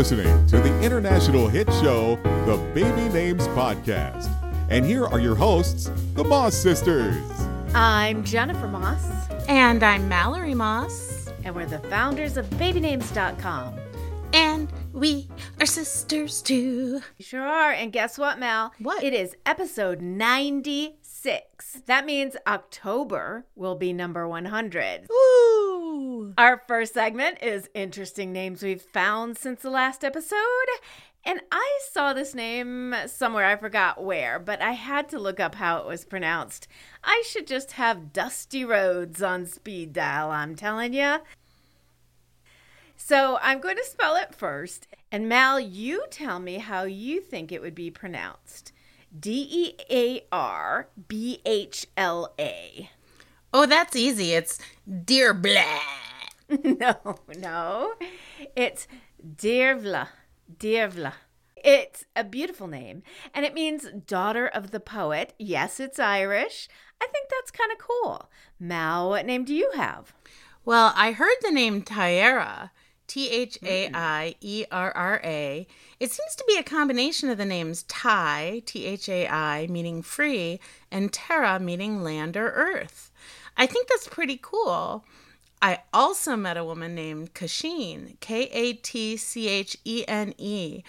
listening to the international hit show, The Baby Names Podcast. And here are your hosts, the Moss Sisters. I'm Jennifer Moss. And I'm Mallory Moss. And we're the founders of babynames.com. And we are sisters too. You sure are. And guess what, Mal? What? It is episode 96. That means October will be number 100. Ooh. Our first segment is interesting names we've found since the last episode. And I saw this name somewhere, I forgot where, but I had to look up how it was pronounced. I should just have Dusty Roads on speed dial, I'm telling you. So I'm going to spell it first. And Mal, you tell me how you think it would be pronounced D E A R B H L A. Oh, that's easy. It's Dear Blah. No, no. It's Dirvla. Dirvla. It's a beautiful name, and it means daughter of the poet. Yes, it's Irish. I think that's kind of cool. Mal, what name do you have? Well, I heard the name Thaierra. T H A I E R R A. It seems to be a combination of the names Thai, T H A I, meaning free, and Terra, meaning land or earth. I think that's pretty cool. I also met a woman named Kasheen, K A T C H E N E,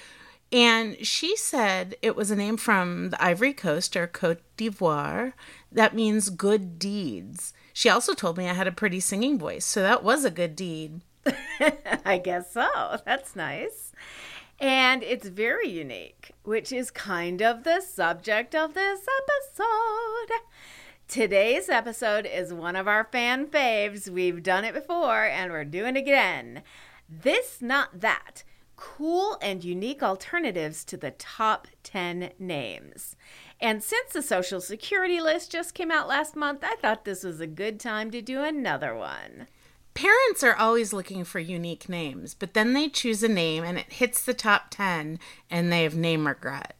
and she said it was a name from the Ivory Coast or Cote d'Ivoire that means good deeds. She also told me I had a pretty singing voice, so that was a good deed. I guess so. That's nice. And it's very unique, which is kind of the subject of this episode. Today's episode is one of our fan faves. We've done it before and we're doing it again. This, not that. Cool and unique alternatives to the top 10 names. And since the Social Security list just came out last month, I thought this was a good time to do another one. Parents are always looking for unique names, but then they choose a name and it hits the top 10 and they have name regret.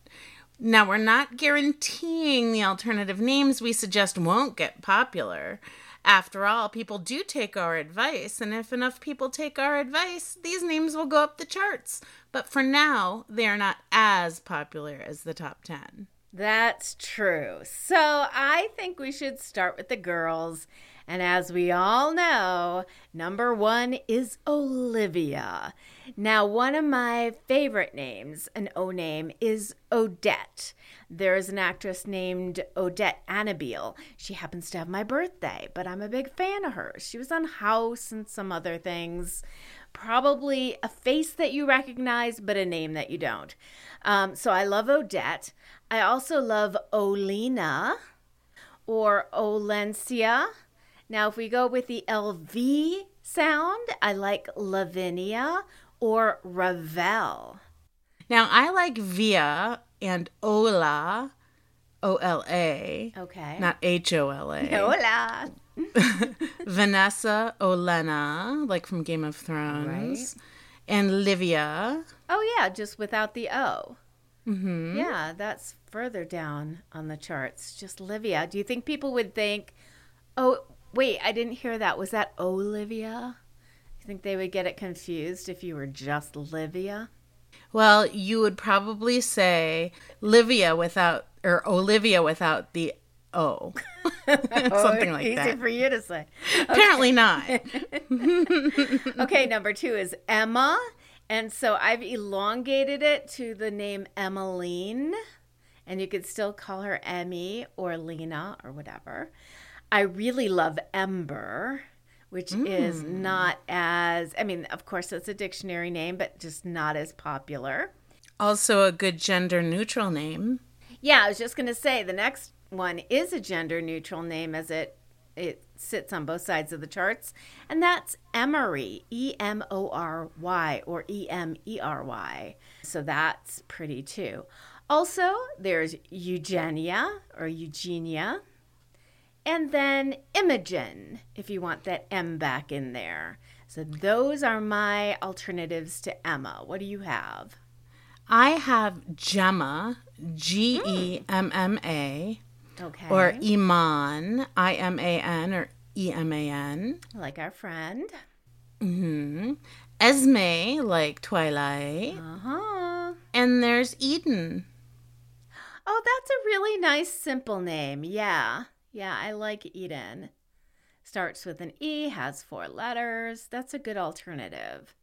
Now, we're not guaranteeing the alternative names we suggest won't get popular. After all, people do take our advice, and if enough people take our advice, these names will go up the charts. But for now, they are not as popular as the top 10. That's true. So I think we should start with the girls. And as we all know, number one is Olivia. Now, one of my favorite names, an O name, is Odette. There's an actress named Odette Annable. She happens to have my birthday, but I'm a big fan of hers. She was on House and some other things. Probably a face that you recognize, but a name that you don't. Um, so I love Odette. I also love Olina or Olencia. Now, if we go with the LV sound, I like Lavinia or Ravel. Now, I like Via and Ola, O L A, Okay. not H O L A. Ola. Vanessa Olena, like from Game of Thrones, Right. and Livia. Oh, yeah, just without the O. Mm-hmm. Yeah, that's further down on the charts. Just Livia. Do you think people would think, oh, wait, I didn't hear that. Was that Olivia? You think they would get it confused if you were just Livia? Well, you would probably say Livia without or Olivia without the O. Something like Easy that. Easy for you to say. Apparently not. Okay, number two is Emma. And so I've elongated it to the name Emmeline. And you could still call her Emmy or Lena or whatever. I really love Ember, which is hmm. not as, I mean, of course, it's a dictionary name, but just not as popular. Also, a good gender neutral name. Yeah, I was just going to say the next one is a gender neutral name as it it sits on both sides of the charts, and that's Emery, E M O R Y or E M E R Y. So that's pretty too. Also, there's Eugenia or Eugenia, and then Imogen if you want that M back in there. So those are my alternatives to Emma. What do you have? I have Gemma, G E M M A, Okay. or Iman, I M A N, or E M A N. like our friend. hmm Esme, like Twilight. Uh huh. And there's Eden. Oh, that's a really nice, simple name. Yeah. Yeah, I like Eden. Starts with an E, has four letters. That's a good alternative.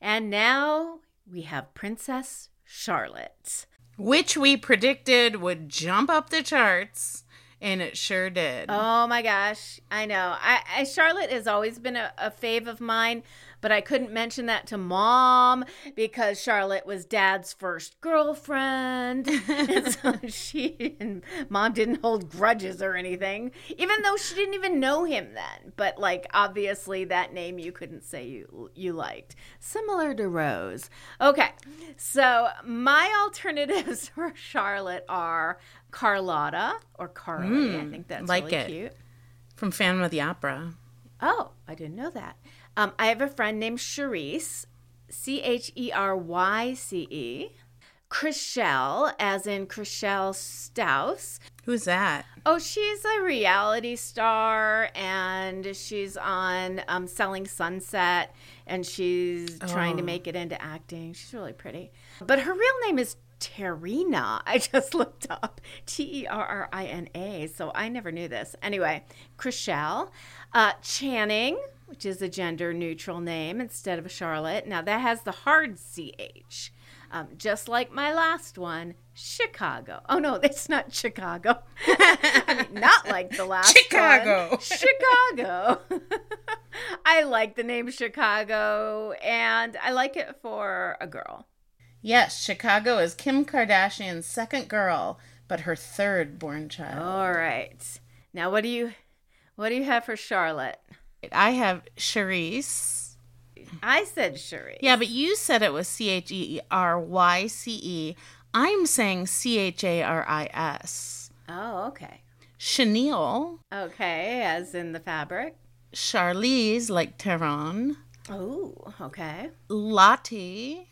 And now we have Princess Charlotte. Which we predicted would jump up the charts, and it sure did. Oh my gosh, I know. I, I Charlotte has always been a, a fave of mine, but I couldn't mention that to mom because Charlotte was dad's first girlfriend. and so she and mom didn't hold grudges or anything, even though she didn't even know him then. But like obviously that name you couldn't say you you liked. Similar to Rose. Okay. So my alternatives for Charlotte are Carlotta or Carly. I hmm, think that's like really it. cute. From Phantom of the Opera. Oh, I didn't know that. Um, I have a friend named Charisse, C H E R Y C E. Chrishell, as in Chrishell Stause. Who's that? Oh, she's a reality star and she's on um, Selling Sunset and she's trying to Oh. make it into acting. She's really pretty. But her real name is Terrina. I just looked up T E R R I N A. So I never knew this. Anyway, Chrishell. Uh, Channing, which is a gender neutral name instead of Charlotte. Now that has the hard CH. Um, just like my last one, Chicago. Oh no, it's not Chicago. I mean, not like the last Chicago. one. Chicago. I like the name Chicago, and I like it for a girl. Yes, Chicago is Kim Kardashian's second girl, but her third born child. All right. Now, what do you, what do you have for Charlotte? I have Charisse. I said Cherie. Yeah, but you said it was C H E R Y C E. I'm saying C H A R I S. Oh, okay. Chenille, Okay, as in the fabric. Charlize, like Theron, Oh, okay. Lottie,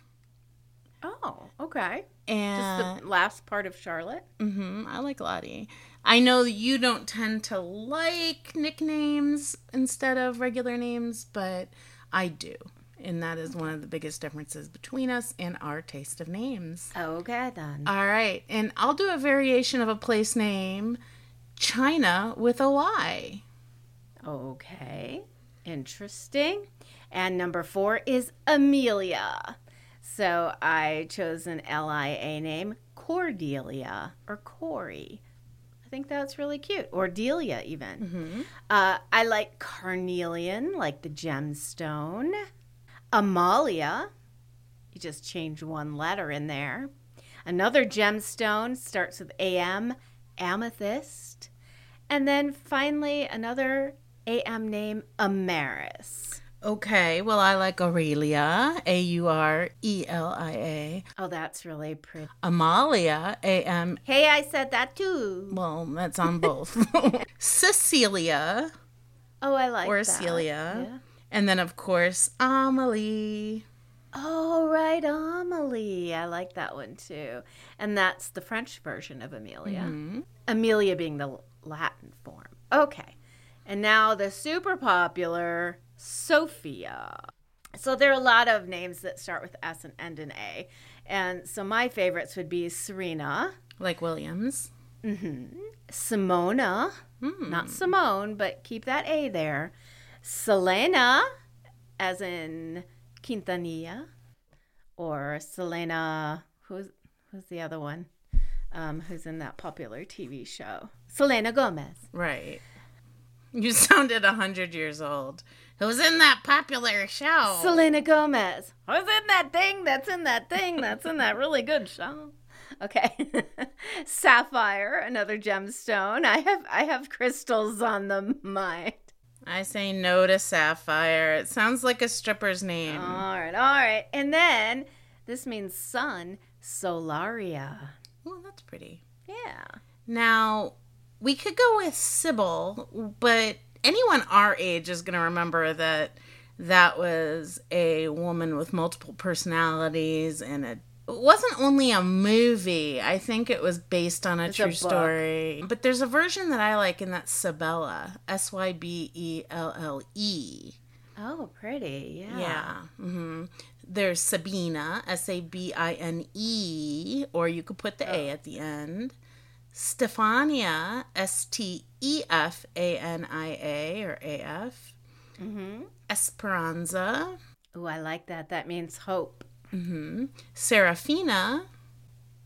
Oh, okay. Just and the last part of Charlotte. Mm-hmm. I like Lottie. I know you don't tend to like nicknames instead of regular names, but I do. And that is one of the biggest differences between us and our taste of names. Okay, then. All right. And I'll do a variation of a place name China with a Y. Okay, interesting. And number four is Amelia. So I chose an L I A name, Cordelia or Corey. I think that's really cute. Or Delia, even. Uh, I like carnelian, like the gemstone. Amalia, you just change one letter in there. Another gemstone starts with AM, amethyst. And then finally, another AM name, Amaris. Okay. Well, I like Aurelia, A U R E L I A. Oh, that's really pretty. Amalia, A M. Hey, I said that too. Well, that's on both. Cecilia, Oh, I like or that. Celia. Yeah. And then, of course, Amelie. Oh, right, Amelie. I like that one too. And that's the French version of Amelia. Mm-hmm. Amelia being the Latin form. Okay. And now the super popular Sophia. So there are a lot of names that start with S and end in A. And so my favorites would be Serena, Like Williams. Simona, not Simone, but keep that A there. Selena, as in Quintanilla, or Selena, who's who's the other one? Um, who's in that popular TV show? Selena Gomez. Right. You sounded a hundred years old. Who's in that popular show? Selena Gomez. Who's in that thing? That's in that thing. That's in that really good show. Okay. Sapphire, another gemstone. I have I have crystals on the mind. I say no to Sapphire. It sounds like a stripper's name. All right, all right. And then this means sun, Solaria. well, that's pretty. Yeah. Now, we could go with Sybil, but anyone our age is going to remember that that was a woman with multiple personalities and a it wasn't only a movie. I think it was based on a It's true book. story. But there's a version that I like, and that's Sabella. S Y B E L L E. Oh, pretty. Yeah. Yeah. hmm There's Sabina, S A B I N E, or you could put the A at the end. Stefania, S T E F A N I A, or A F. Mm-hmm. Esperanza, Oh, I like that. That means hope. Mm-hmm. Serafina.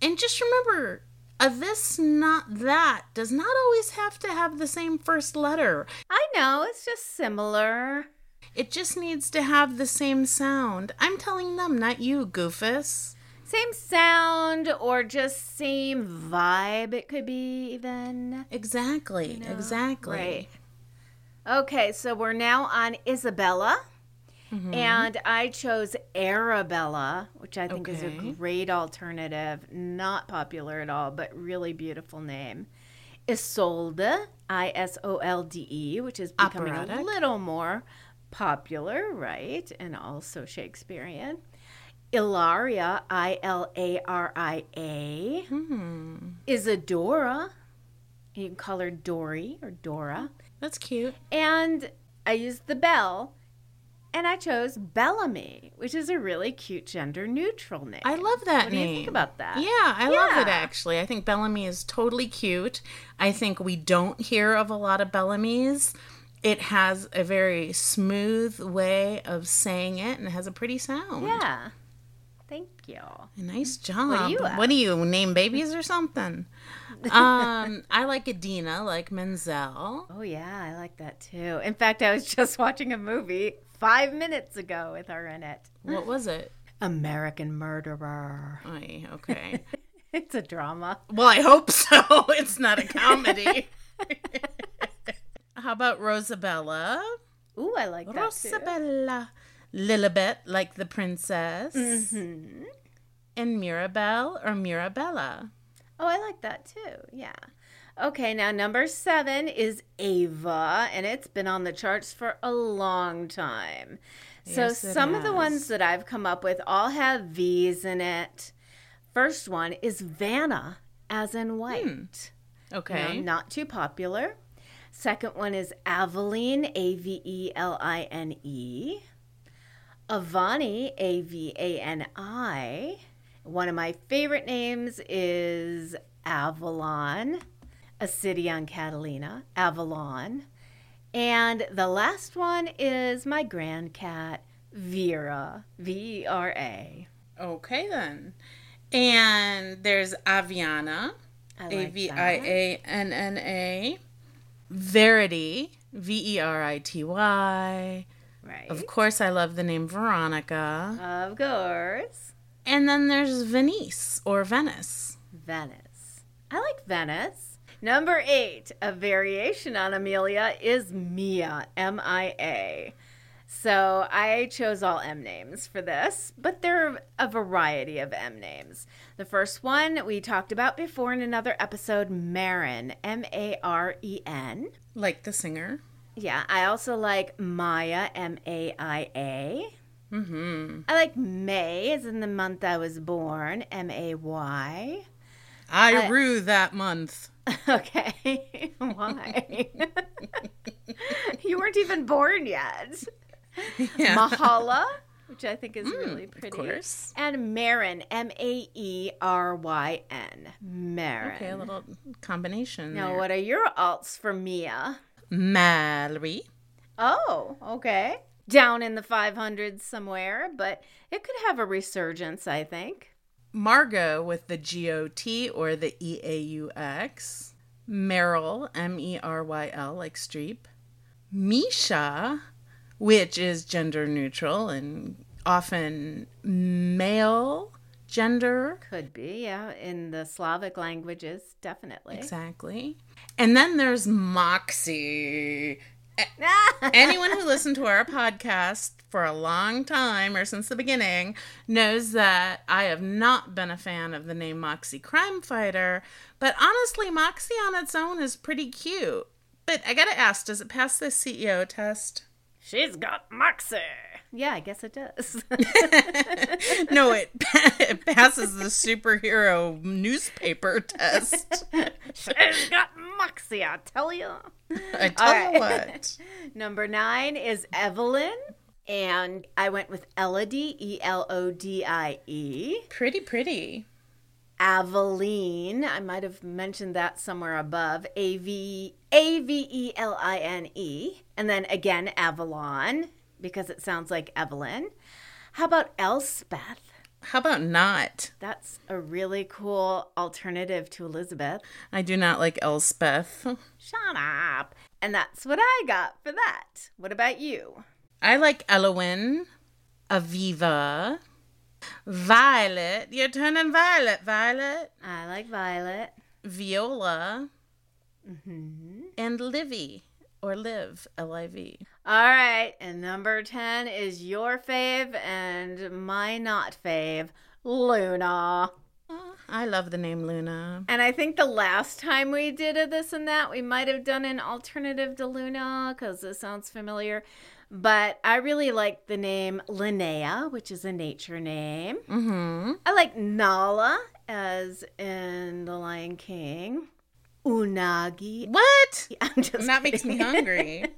And just remember, a this, not that, does not always have to have the same first letter. I know. It's just similar. It just needs to have the same sound. I'm telling them, not you, goofus. Same sound or just same vibe, it could be even. Exactly, exactly. Right. Okay, so we're now on Isabella. Mm-hmm. And I chose Arabella, which I think is a great alternative. Not popular at all, but really beautiful name. Isolde, I S O L D E, which is becoming a little more popular, right? And also Shakespearean. Ilaria, I L A R I A. Hmm. Isadora, you can call her Dory or Dora. That's cute. And I used the bell and I chose Bellamy, which is a really cute gender neutral name. I love that What do name. you think about that? Yeah, I love it actually. I think Bellamy is totally cute. I think we don't hear of a lot of Bellamy's. It has a very smooth way of saying it and it has a pretty sound. Yeah. Thank you. Nice job. do you? What do you name babies or something? um, I like Idina, like Menzel. Oh, yeah, I like that too. In fact, I was just watching a movie five minutes ago with her in it What was it? American Murderer. Oy, okay. It's a drama. Well, I hope so. It's not a comedy. How about Rosabella? Ooh, I like that. Rosabella. Lilibet, like the princess. Mm-hmm. And Mirabelle or Mirabella. Oh, I like that too. Yeah. Okay, now number seven is Ava, and it's been on the charts for a long time. So Yes, it some of the ones that I've come up with all have V's in it. First one is Vanna, as in white. Okay. No, not too popular. Second one is Aveline, A V E L I N E. Avani, A V A N I. One of my favorite names is Avalon, a city on Catalina, Avalon. And the last one is my grand cat, Vera, V E R A. Okay, then. And there's Aviana. A V I A N N A. Verity. V E R I T Y. Right. Of course, I love the name Veronica. Of course. And then there's Venice or Venice. Venice. I like Venice. Number eight, a variation on Amelia, is Mia, M I A. So I chose all M names for this, but there are a variety of M names. The first one we talked about before in another episode, Maren, M A R E N. Like the singer. Yeah, I also like Maya, M A I A. Mm-hmm. I like May, as in the month I was born, M A Y. I rue that month. Okay. Why? you weren't even born yet. Yeah. Mahala, which I think is really pretty. course. And Marin, M A E R Y N. Marin. Okay, a little combination. now, there. what are your alts for Mia? Mallory. Oh, okay. Down in the 500s somewhere, but it could have a resurgence, I think. Margot with the G O T or the E A U X. Meryl, M E R Y L, like Streep. Misha, which is gender neutral and often male gender. Could be, yeah. In the Slavic languages, definitely. Exactly. And then there's Moxie. Anyone who listened to our podcast for a long time or since the beginning knows that I have not been a fan of the name Moxie Crime Fighter, but honestly, Moxie on its own is pretty cute. But I gotta ask, does it pass the CEO test? She's got Moxie. Yeah, I guess it does. no, it, it passes the superhero newspaper test. She's got Moxie, I tell you. I tell you what. Number nine is Evelyn. And I went with Elodie, E L O D I E. Pretty pretty. Aveline, I might have mentioned that somewhere above. A V A V E L I N E. And then again, Avalon, because it sounds like Evelyn. How about Elspeth? How about not? That's a really cool alternative to Elizabeth. I do not like Elspeth. Shut up. And that's what I got for that. What about you? I like Elowin, Aviva, Violet. You're turning violet, Violet. I like Violet. Viola, Mm-hmm. and Livy, or Liv, L I V. All right. And number 10 is your fave and my not fave, Luna. I love the name Luna. And I think the last time we did a this and that, we might have done an alternative to Luna because this sounds familiar. But I really like the name Linnea, which is a nature name. Mm-hmm. I like Nala, as in The Lion King. Unagi. What? I'm just That makes me hungry.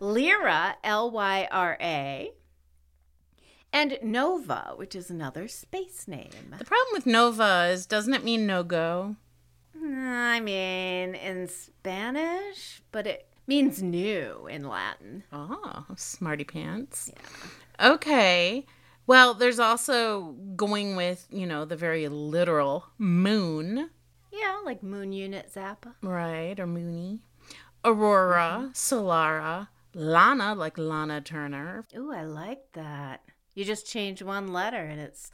Lyra, L Y R A. And Nova, which is another space name. The problem with Nova is, doesn't it mean no go? I mean, in Spanish, but it means new in Latin. Oh, smarty pants. Okay. Well, there's also going with, you know, the very literal moon, Yeah, like Moon Unit Zappa. right? Or moony. Aurora, Solara, Lana, like Lana Turner. Ooh, I like that. You just change one letter and it's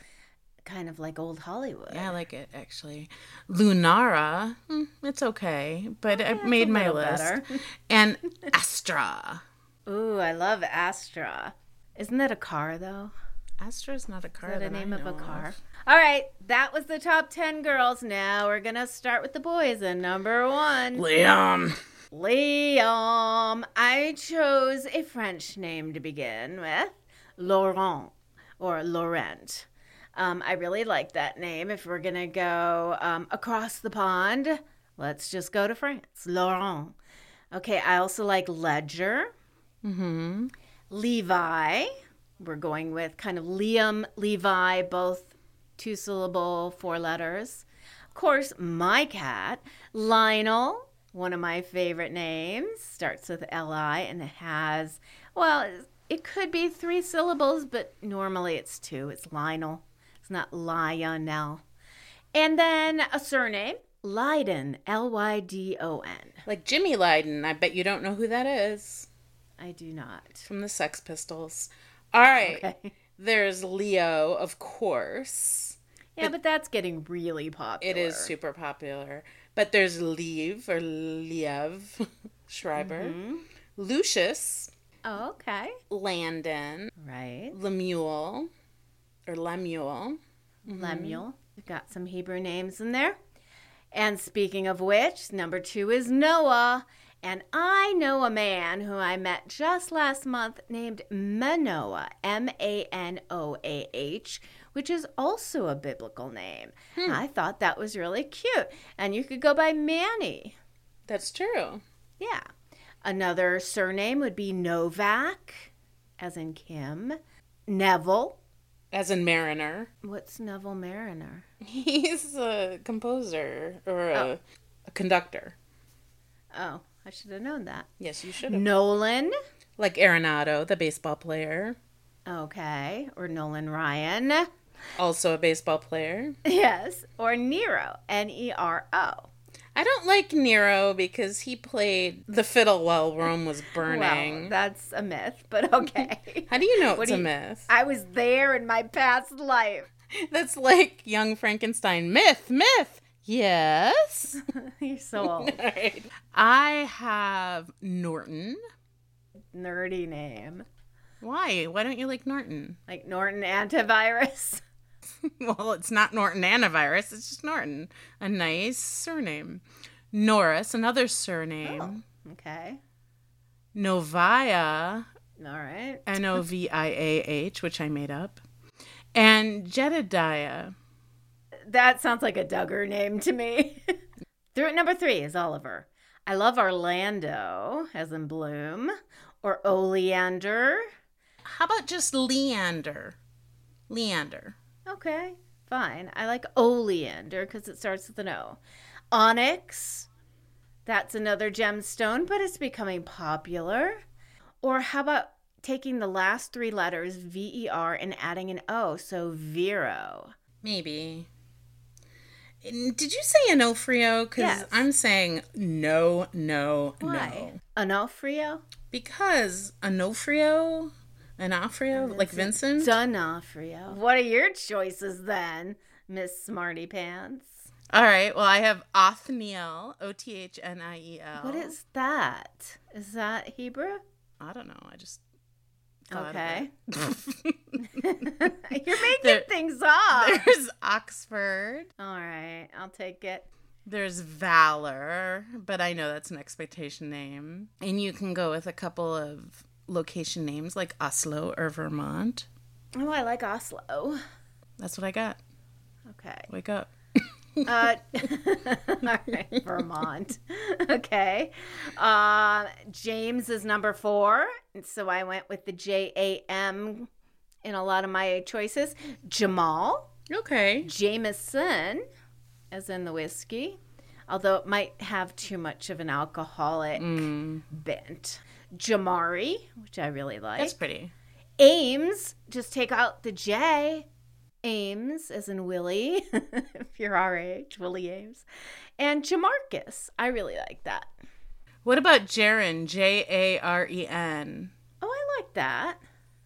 kind of like old Hollywood. Yeah, I like it actually. Lunara, hmm, it's okay, but I made my list. and Astra. Ooh, I love Astra. Isn't that a car though? Astra's not a car. Is that a that I name of a know car? All right, that was the top 10 girls. Now we're going to start with the boys. And number one, Liam. Liam. I chose a French name to begin with Laurent or Laurent. Um, I really like that name. If we're going to go um, across the pond, let's just go to France. Laurent. Okay, I also like Ledger. Mm-hmm. Levi. We're going with kind of Liam, Levi, both two syllable, four letters. Of course, my cat, Lionel, one of my favorite names, starts with L I and it has, well, it could be three syllables, but normally it's two. It's Lionel. It's not Lionel. And then a surname, Lydon, L Y D O N. Like Jimmy Lydon. I bet you don't know who that is. I do not. From the Sex Pistols. All right. Okay. There's Leo, of course. Yeah, but that's getting really popular. It is super popular. But there's Liev or Liev Schreiber. Mm-hmm. Lucius, Oh, okay. Landon, Right. Lemuel or Lemuel. Mm-hmm. Lemuel. We've got some Hebrew names in there. And speaking of which, number two is Noah. And I know a man who I met just last month named Manoah, M A N O A H, which is also a biblical name. Hmm. I thought that was really cute. And you could go by Manny. That's true. Yeah. Another surname would be Novak, as in Kim. Neville. As in Marriner. What's Neville Marriner? He's a composer or a, a conductor. Oh, I should have known that. Yes, you should have. Nolan. Like Arenado, the baseball player. Okay. Or Nolan Ryan. Also a baseball player. Yes. Or Nero. N E R O. I don't like Nero because he played the fiddle while Rome was Well, burning. that's a myth, but okay. How do you know it's do a myth? I was there in my past life. That's like young Frankenstein. Myth, myth. Yes. You're so old. All right. I have Norton. Nerdy name. Why? Why don't you like Norton? Like Norton Antivirus. well, it's not Norton antivirus. It's just Norton. A nice surname. Norris, another surname. Oh, okay. Novia, All right. N O V I A H, which I made up. And Jedediah. That sounds like a Duggar name to me. Through number three is Oliver. I love Orlando, as in Bloom, or oleander. How about just Leander? Leander. Okay, fine. I like oleander because it starts with an O. Onyx. That's another gemstone, but it's becoming popular. Or how about taking the last three letters, V E R, and adding an O? So Vero. Maybe. Did you say Onofrio? Because Yes. I'm saying no, no, Why? no. Onofrio? Because Onofrio, Onofrio, like Vincent. D'Onofrio. What are your choices then, Miss Smarty Pants? All right. Well, I have Othniel, O T H N I E L. What is that? Is that Hebrew? I don't know. I just. Okay. You're making There- things up. There's Oxford. All right, I'll take it. There's Valor, but I know that's an expectation name. And you can go with a couple of location names like Oslo or Vermont. Oh, I like Oslo. That's what I got. Okay. Wake up. Uh, right, Vermont. Okay. Uh, James is number four. And so I went with the J A M in a lot of my choices. Jamal. Okay. Jameson, as in the whiskey, although it might have too much of an alcoholic bent. Jamari, which I really like. That's pretty. Ames, just take out the J. Ames, as in Willie, if you're our age, Willie Ames. And Jamarcus, I really like that. What about Jaren? J A R E N. Oh, I like that.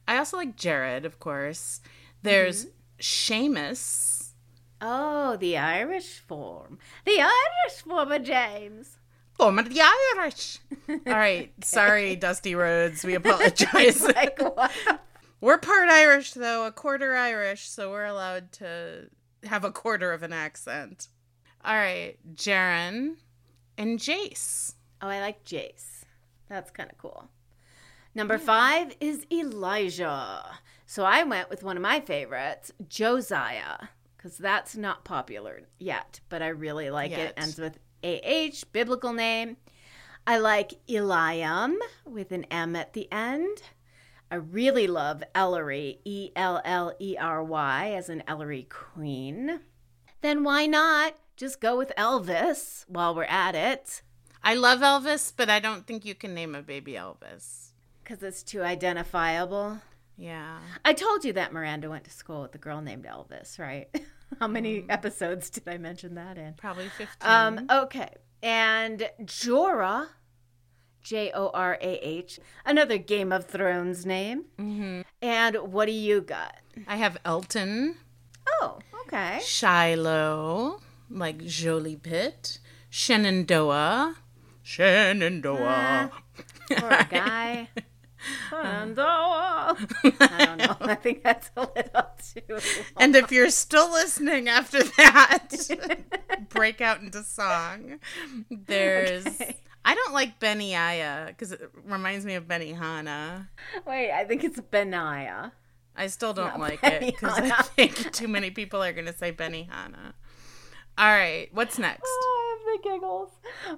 I also like Jared, of course. There's mm-hmm. Seamus. Oh, the Irish form. The Irish form of James. Former the Irish. All right. Sorry, Dusty Rhodes. We apologize. Like what? We're part Irish, though, a quarter Irish, so we're allowed to have a quarter of an accent. All right. Jaren and Jace. Oh, I like Jace. That's kind of cool. Number five is Elijah. So I went with one of my favorites, Josiah, because that's not popular yet, but I really like Yet. it. Ends with AH, biblical name. I like Eliam with an M at the end. I really love Ellery, E L L E R Y, as an Ellery queen. Then why not just go with Elvis while we're at it? I love Elvis, but I don't think you can name a baby Elvis. Because it's too identifiable. Yeah. I told you that Miranda went to school with a girl named Elvis, right? How many episodes did I mention that in? Probably 15. Um, okay. And Jorah, J O R A H, another Game of Thrones name. Mhm. And what do you got? I have Elton, Oh, okay. Shiloh, like Jolie Pitt, Shenandoah, Shenandoah. Poor guy. Shenandoah. I don't know. I think that's a little too. long. and if you're still listening after that, break out into song. There's. Okay. I don't like Beniaya because it reminds me of Benihana. Wait, I think it's Benaiah. I still don't Not like it because I think too many people are going to say Benihana. All right, what's next? Oh, the giggles.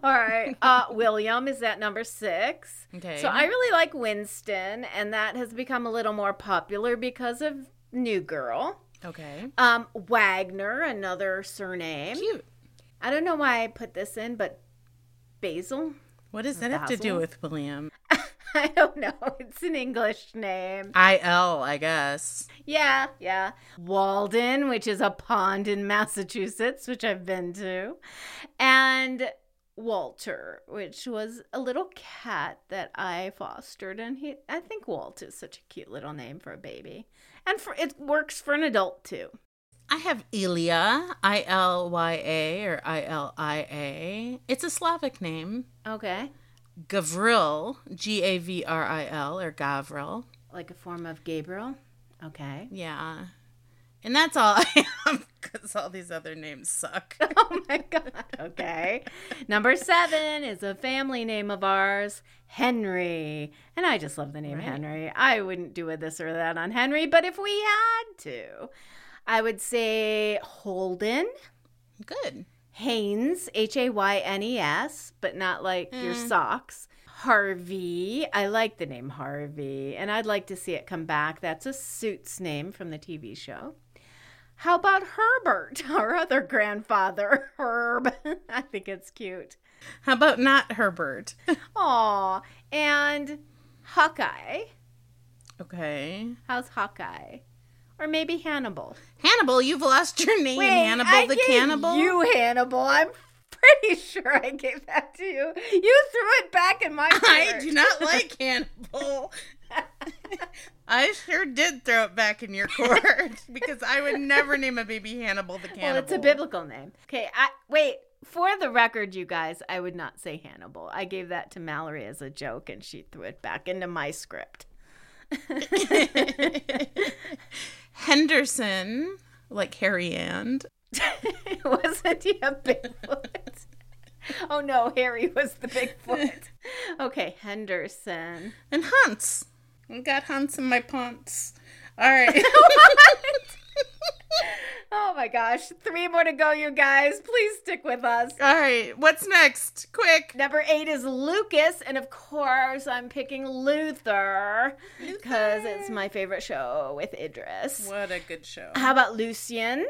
All right. Uh, William is at number six. Okay. So I really like Winston, and that has become a little more popular because of New Girl. Okay. Um, Wagner, another surname. Cute. I don't know why I put this in, but Basil. What does that have to do with William? I don't know. It's an English name. I L, I guess. Yeah, yeah. Walden, which is a pond in Massachusetts, which I've been to. And Walter, which was a little cat that I fostered. And he I think Walt is such a cute little name for a baby. And for it works for an adult too. I have Ilya, I L Y A or I L I A. It's a Slavic name. Okay. Gavril, G A V R I L or Gavril. Like a form of Gabriel. Okay. Yeah. And that's all I have because all these other names suck. Oh my God. Okay. Number seven is a family name of ours, Henry. And I just love the name Right. Henry. I wouldn't do a this or that on Henry, but if we had to, I would say Holden, Good. Haynes, H A Y N E S, but not like your Mm. socks, Harvey. I like the name Harvey, and I'd like to see it come back. That's a suit's name from the TV show. How about Herbert, our other grandfather, Herb? I think it's cute. How about not Herbert? Aw, and Hawkeye. okay. How's Hawkeye? Or maybe Hannibal. Hannibal, you've lost your name, Wait, Hannibal I the gave cannibal. You Hannibal. I'm pretty sure I gave that to you. You threw it back in my I court. do not like Hannibal. I sure did throw it back in your court because I would never name a baby Hannibal the cannibal. Well, it's a biblical name. Okay, I wait. For the record, you guys, I would not say Hannibal. I gave that to Mallory as a joke, and she threw it back into my script. Henderson, like Harry and. Wasn't he a Bigfoot? oh no, Harry was the Bigfoot. Okay, Henderson. And Hunts. I got Hunts in my pants. All right. Oh my gosh, three more to go, you guys. Please stick with us. All right. What's next? Quick. Number eight is Lucas, and of course, I'm picking Luther because it's my favorite show with Idris. What a good show. How about Lucian?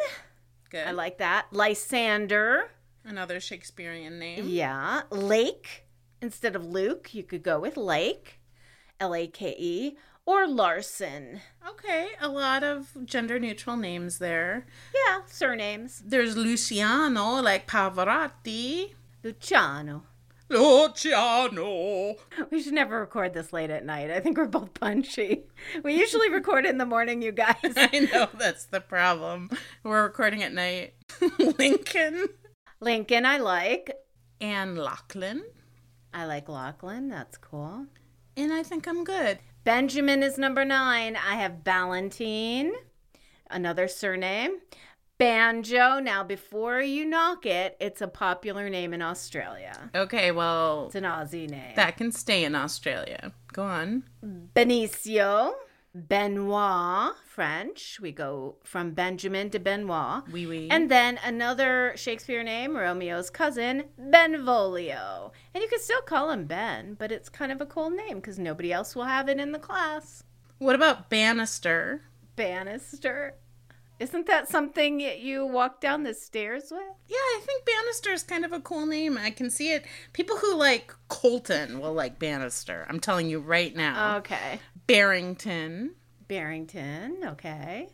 Good. I like that. Lysander. Another Shakespearean name. Yeah. Lake. Instead of Luke, you could go with Lake. L A K E. Or Larson. Okay. A lot of gender neutral names there. Yeah, surnames. There's Luciano, like Pavarotti. Luciano. Luciano. We should never record this late at night. I think we're both punchy. We usually record in the morning, you guys. I know that's the problem. We're recording at night. Lincoln Lincoln, I like. and Lachlan. I like Lachlan. That's cool. And I think I'm good. Benjamin is number nine. I have Ballantine, another surname. Banjo. Now, before you knock it, it's a popular name in Australia. Okay, well, It's an Aussie name. that can stay in Australia. Go on. Benicio, Benoit, French. We go from Benjamin to Benoit. Wee wee. And then another Shakespeare name, Romeo's cousin, Benvolio. And you can still call him Ben, but it's kind of a cool name because nobody else will have it in the class. what about Bannister? Bannister. Isn't that something that you walk down the stairs with? Yeah, I think Bannister is kind of a cool name. I can see it. People who like Colton will like Bannister. I'm telling you right now. Okay. Barrington, Barrington, okay.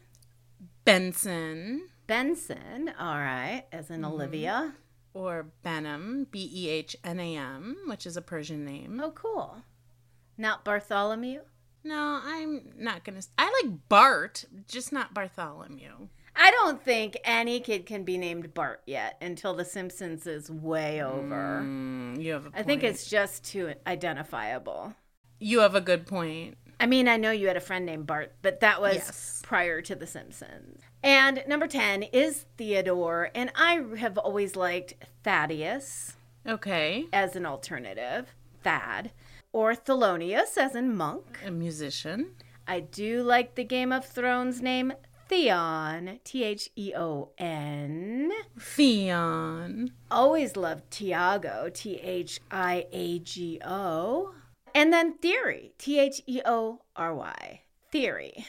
Benson, Benson, all right, as in Olivia. or Behnam, B E H N A M, which is a Persian name. Oh, cool. Not Bartholomew? No, I'm not gonna. I like Bart, just not Bartholomew. I don't think any kid can be named Bart yet until The Simpsons is way over. Mm, you have. I think it's just too identifiable. You have a good point. I mean, I know you had a friend named Bart, but that was Yes. prior to The Simpsons. And number 10 is Theodore, and I have always liked Thaddeus Okay, as an alternative, Thad, or Thelonious as in monk. a musician. I do like the Game of Thrones name Theon, T H E O N. Theon. Always loved Thiago, T H I A G O. And then Theory, T H E O R Y. Theory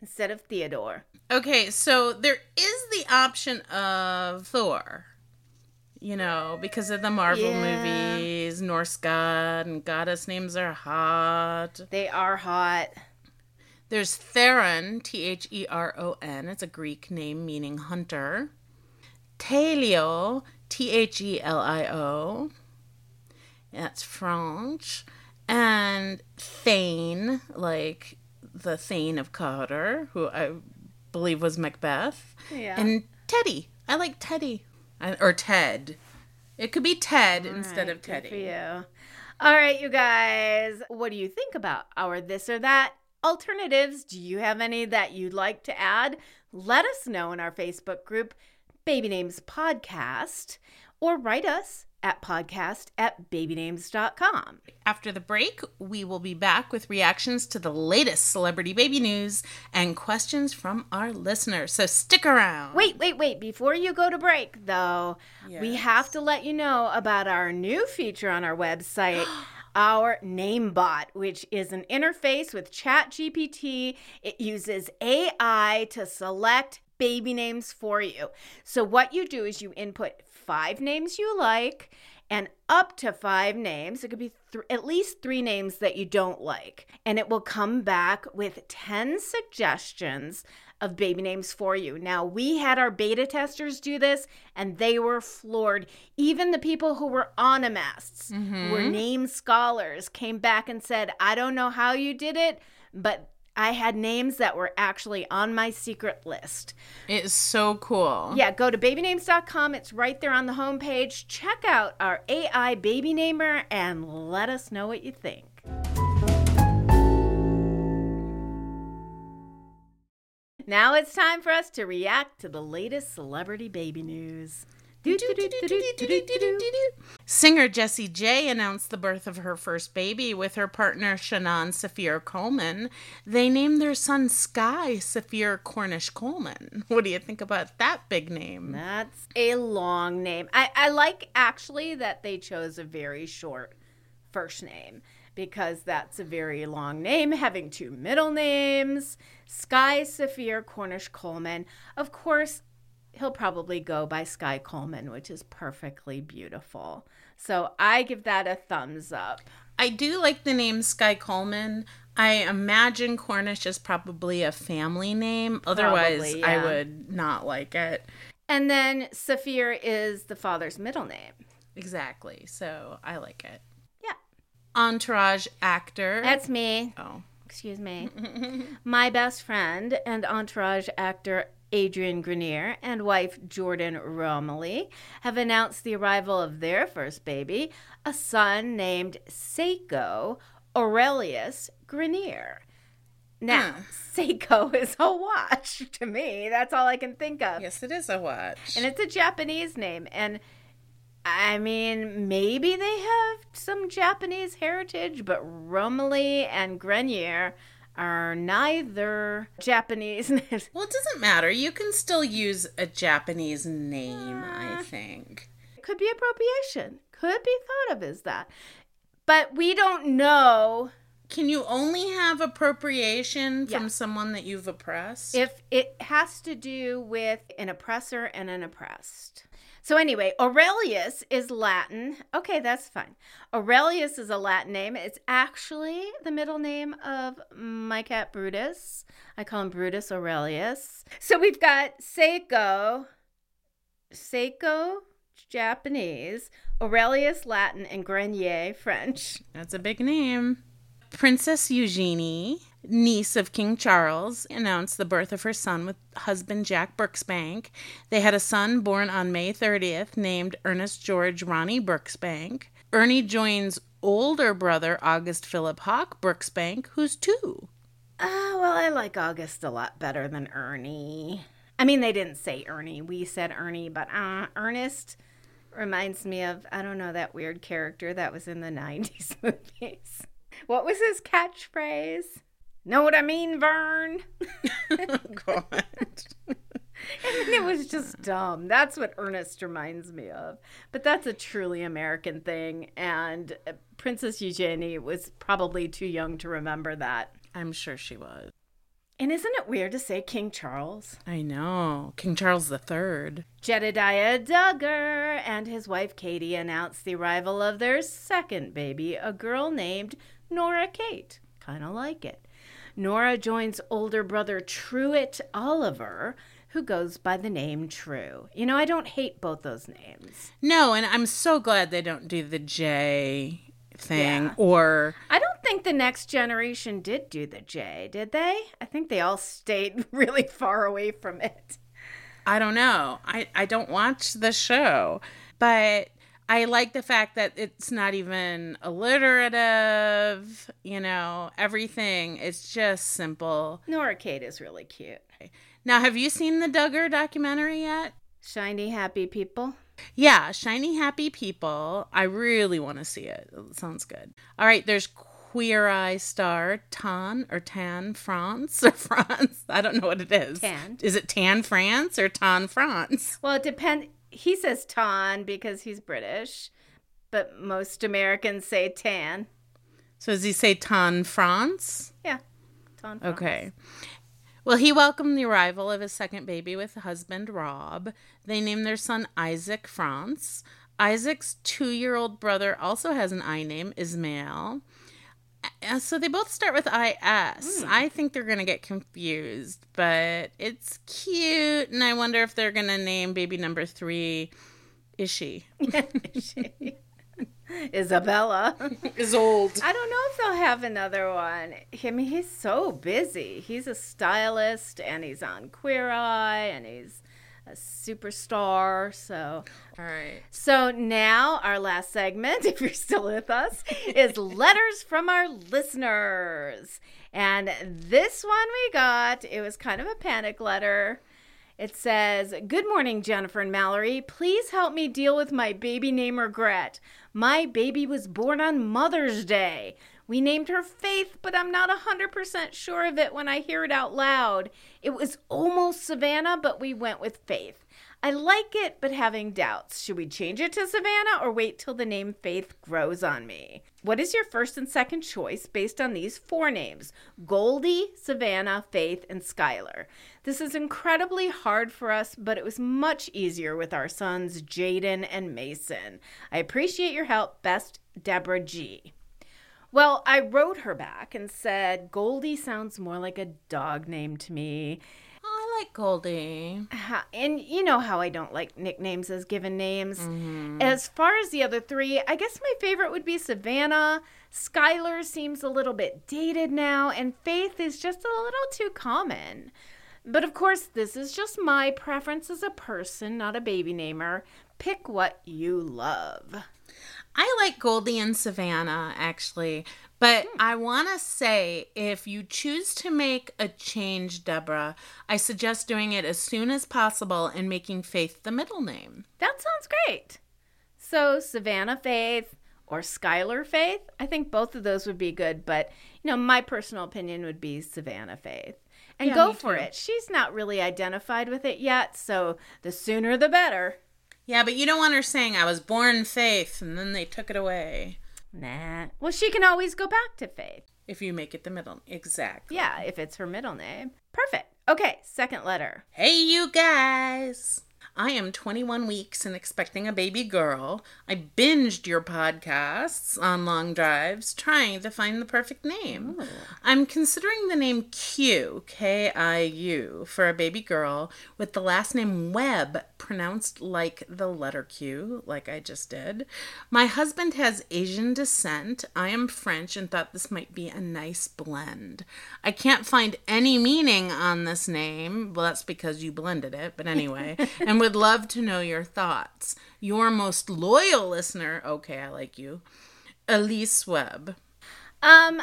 instead of Theodore. Okay, so there is the option of Thor. You know, because of the Marvel Yeah. movies, Norse god and goddess names are hot. They are hot. There's Theron, T H E R O N. It's a Greek name meaning hunter. Talio, T H E L I O. That's French. And Thane, like the Thane of Cawdor, who I believe was Macbeth. Yeah. And Teddy. I like Teddy. I- Or Ted. It could be Ted instead of Good for Teddy. you. All right, you guys. What do you think about our this or that alternatives? Do you have any that you'd like to add? Let us know in our Facebook group, Baby Names Podcast, or write us at podcast at babynames.com. After the break, we will be back with reactions to the latest celebrity baby news and questions from our listeners. So stick around. Wait, wait, wait. Before you go to break, though, we have to let you know about our new feature on our website our NameBot, which is an interface with ChatGPT. It uses AI to select baby names for you. So, what you do is you input five names you like and up to five names. It could be th- at least three names that you don't like. And it will come back with 10 suggestions of baby names for you. Now, we had our beta testers do this and they were floored. Even the people who were onomists, mm-hmm. were name scholars, came back and said, I don't know how you did it, but I had names that were actually on my secret list. It is so cool. Yeah, go to babynames.com. It's right there on the homepage. Check out our AI baby namer and let us know what you think. Now it's time for us to react to the latest celebrity baby news. Singer Jessie J announced the birth of her first baby with her partner Chanan Safir Colman. They named their son Sky Safir Cornish Colman. What do you think about that big name? That's a long name. I, I like actually that they chose a very short first name because that's a very long name, having two middle names Sky Safir Cornish Colman. Of course, he'll probably go by Sky Colman, which is perfectly beautiful. So I give that a thumbs up. I do like the name Sky Colman. I imagine Cornish is probably a family name. Otherwise, probably, yeah. I would not like it. And then Safir is the father's middle name. Exactly. So I like it. Yeah. Entourage actor. That's me. Oh. Excuse me. My best friend and entourage actor Adrian Grenier and wife Jordan Roemmele have announced the arrival of their first baby, a son named Seiko Aurelius Grenier. Now. Seiko is a watch to me. That's all I can think of. Yes, it is a watch. And it's a Japanese name. And I mean, maybe they have some Japanese heritage, but Roemmele and Grenier are neither Japanese. well, it doesn't matter. You can still use a Japanese name, uh, I think. Could be appropriation. Could be thought of as that. But we don't know. Can you only have appropriation from someone that you've oppressed? If it has to do with an oppressor and an oppressed. So, anyway, Aurelius is Latin. Okay, that's fine. Aurelius is a Latin name. It's actually the middle name of my cat Brutus. I call him Brutus Aurelius. So, we've got Seiko, Seiko, Japanese, Aurelius Latin, and Grenier French. That's a big name. Princess Eugenie niece of King Charles, announced the birth of her son with husband Jack Brooksbank. They had a son born on May 30th named Ernest George Ronnie Brooksbank. Ernie joins older brother August Philip Hawke Brooksbank, who's two. Oh, well, I like August a lot better than Ernie. I mean, they didn't say Ernie. We said Ernie, but uh, Ernest reminds me of, I don't know, that weird character that was in the 90s movies. What was his catchphrase? Know what I mean, Vern? God. and it was just dumb. That's what Ernest reminds me of. But that's a truly American thing. And uh, Princess Eugenie was probably too young to remember that. I'm sure she was. And isn't it weird to say King Charles? I know. King Charles III. Jedidiah Duggar and his wife Katie announced the arrival of their second baby, a girl named Nora Kate. Kind of like it. Nora joins older brother Truett Oliver, who goes by the name True. You know, I don't hate both those names. No, and I'm so glad they don't do the J thing yeah. or I don't think the next generation did do the J, did they? I think they all stayed really far away from it. I don't know. I I don't watch the show, but I like the fact that it's not even alliterative, you know, everything. It's just simple. Nora Kate is really cute. Now, have you seen the Duggar documentary yet? Shiny Happy People? Yeah, Shiny Happy People. I really want to see it. It sounds good. All right, there's Queer Eye star Tan or Tan France or France. I don't know what it is. Tan. Is it Tan France or Tan France? Well, it depends he says tan because he's British, but most Americans say tan. So does he say tan France? Yeah. Ton Okay. Well, he welcomed the arrival of his second baby with husband Rob. They named their son Isaac France. Isaac's two year old brother also has an I name, Ismail. Uh, So they both start with IS. I think they're going to get confused, but it's cute. And I wonder if they're going to name baby number three Ishi. Isabella. Is old. I don't know if they'll have another one. I mean, he's so busy. He's a stylist and he's on Queer Eye and he's a superstar. So, All right. so now our last segment, if you're still with us, is letters from our listeners. And this one we got, it was kind of a panic letter. It says, Good morning, Jennifer and Mallory. Please help me deal with my baby name regret. My baby was born on Mother's Day. We named her Faith, but I'm not 100% sure of it when I hear it out loud. It was almost Savannah, but we went with Faith. I like it, but having doubts. Should we change it to Savannah or wait till the name Faith grows on me? What is your first and second choice based on these four names Goldie, Savannah, Faith, and Skylar? This is incredibly hard for us, but it was much easier with our sons, Jaden and Mason. I appreciate your help. Best, Deborah G. Well, I wrote her back and said, Goldie sounds more like a dog name to me. I like Goldie. And you know how I don't like nicknames as given names. Mm-hmm. As far as the other three, I guess my favorite would be Savannah. Skylar seems a little bit dated now, and Faith is just a little too common. But of course, this is just my preference as a person, not a baby namer. Pick what you love. I like Goldie and Savannah, actually. But hmm. I want to say if you choose to make a change, Deborah, I suggest doing it as soon as possible and making Faith the middle name. That sounds great. So, Savannah Faith or Skylar Faith, I think both of those would be good, but you know, my personal opinion would be Savannah Faith. And Yeah, go for too. it. She's not really identified with it yet, so the sooner the better. Yeah, but you don't want her saying, I was born Faith, and then they took it away. Nah. Well, she can always go back to Faith. If you make it the middle. Exactly. Yeah, if it's her middle name. Perfect. Okay, second letter. Hey, you guys! I am 21 weeks and expecting a baby girl. I binged your podcasts on long drives trying to find the perfect name. I'm considering the name Q, K I U, for a baby girl with the last name Webb pronounced like the letter Q, like I just did. My husband has Asian descent. I am French and thought this might be a nice blend. I can't find any meaning on this name. Well, that's because you blended it, but anyway, and would love to know your thoughts. Your most loyal listener, okay, I like you, Elise Webb. Um,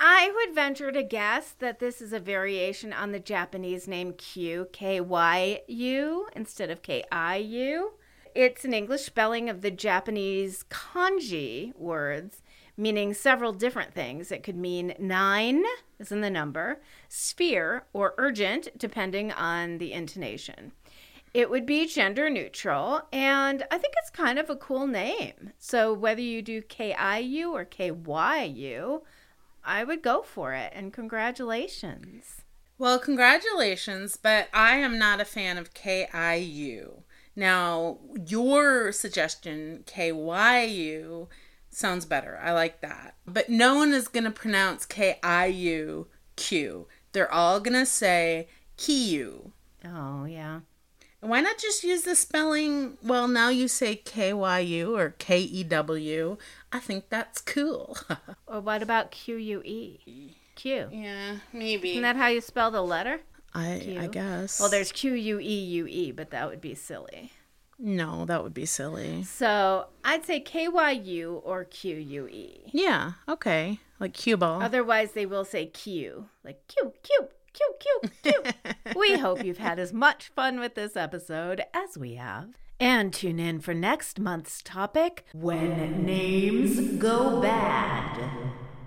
I would venture to guess that this is a variation on the Japanese name Q, K Y U, instead of K I U. It's an English spelling of the Japanese kanji words, meaning several different things. It could mean nine, as in the number, sphere, or urgent, depending on the intonation. It would be gender neutral, and I think it's kind of a cool name. So whether you do KIU or KYU, I would go for it. And congratulations. Well, congratulations, but I am not a fan of KIU. Now, your suggestion, KYU, sounds better. I like that. But no one is going to pronounce KIU Q. They're all going to say Kiyu. Oh, yeah. Why not just use the spelling? Well, now you say KYU or KEW. I think that's cool. Or what about Q U E? Q. Yeah, maybe. Isn't that how you spell the letter? I, Q? I guess. Well, there's Q U E U E, but that would be silly. No, that would be silly. So I'd say KYU or QUE. Yeah, okay. Like cue ball. Otherwise, they will say Q, like Q, Q, Q, Q, Q. we hope you've had as much fun with this episode as we have. And tune in for next month's topic When Names Go Bad.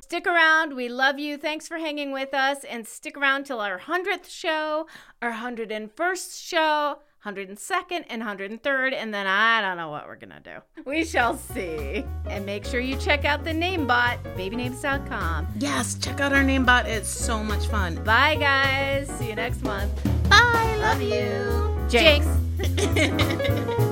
Stick around. We love you. Thanks for hanging with us. And stick around till our 100th show, our 101st show, 102nd and 103rd, and then I don't know what we're gonna do. We shall see. And make sure you check out the Namebot, babynames.com. Yes, check out our Namebot. It's so much fun. Bye, guys. See you next month. Bye. Love you. Jinx.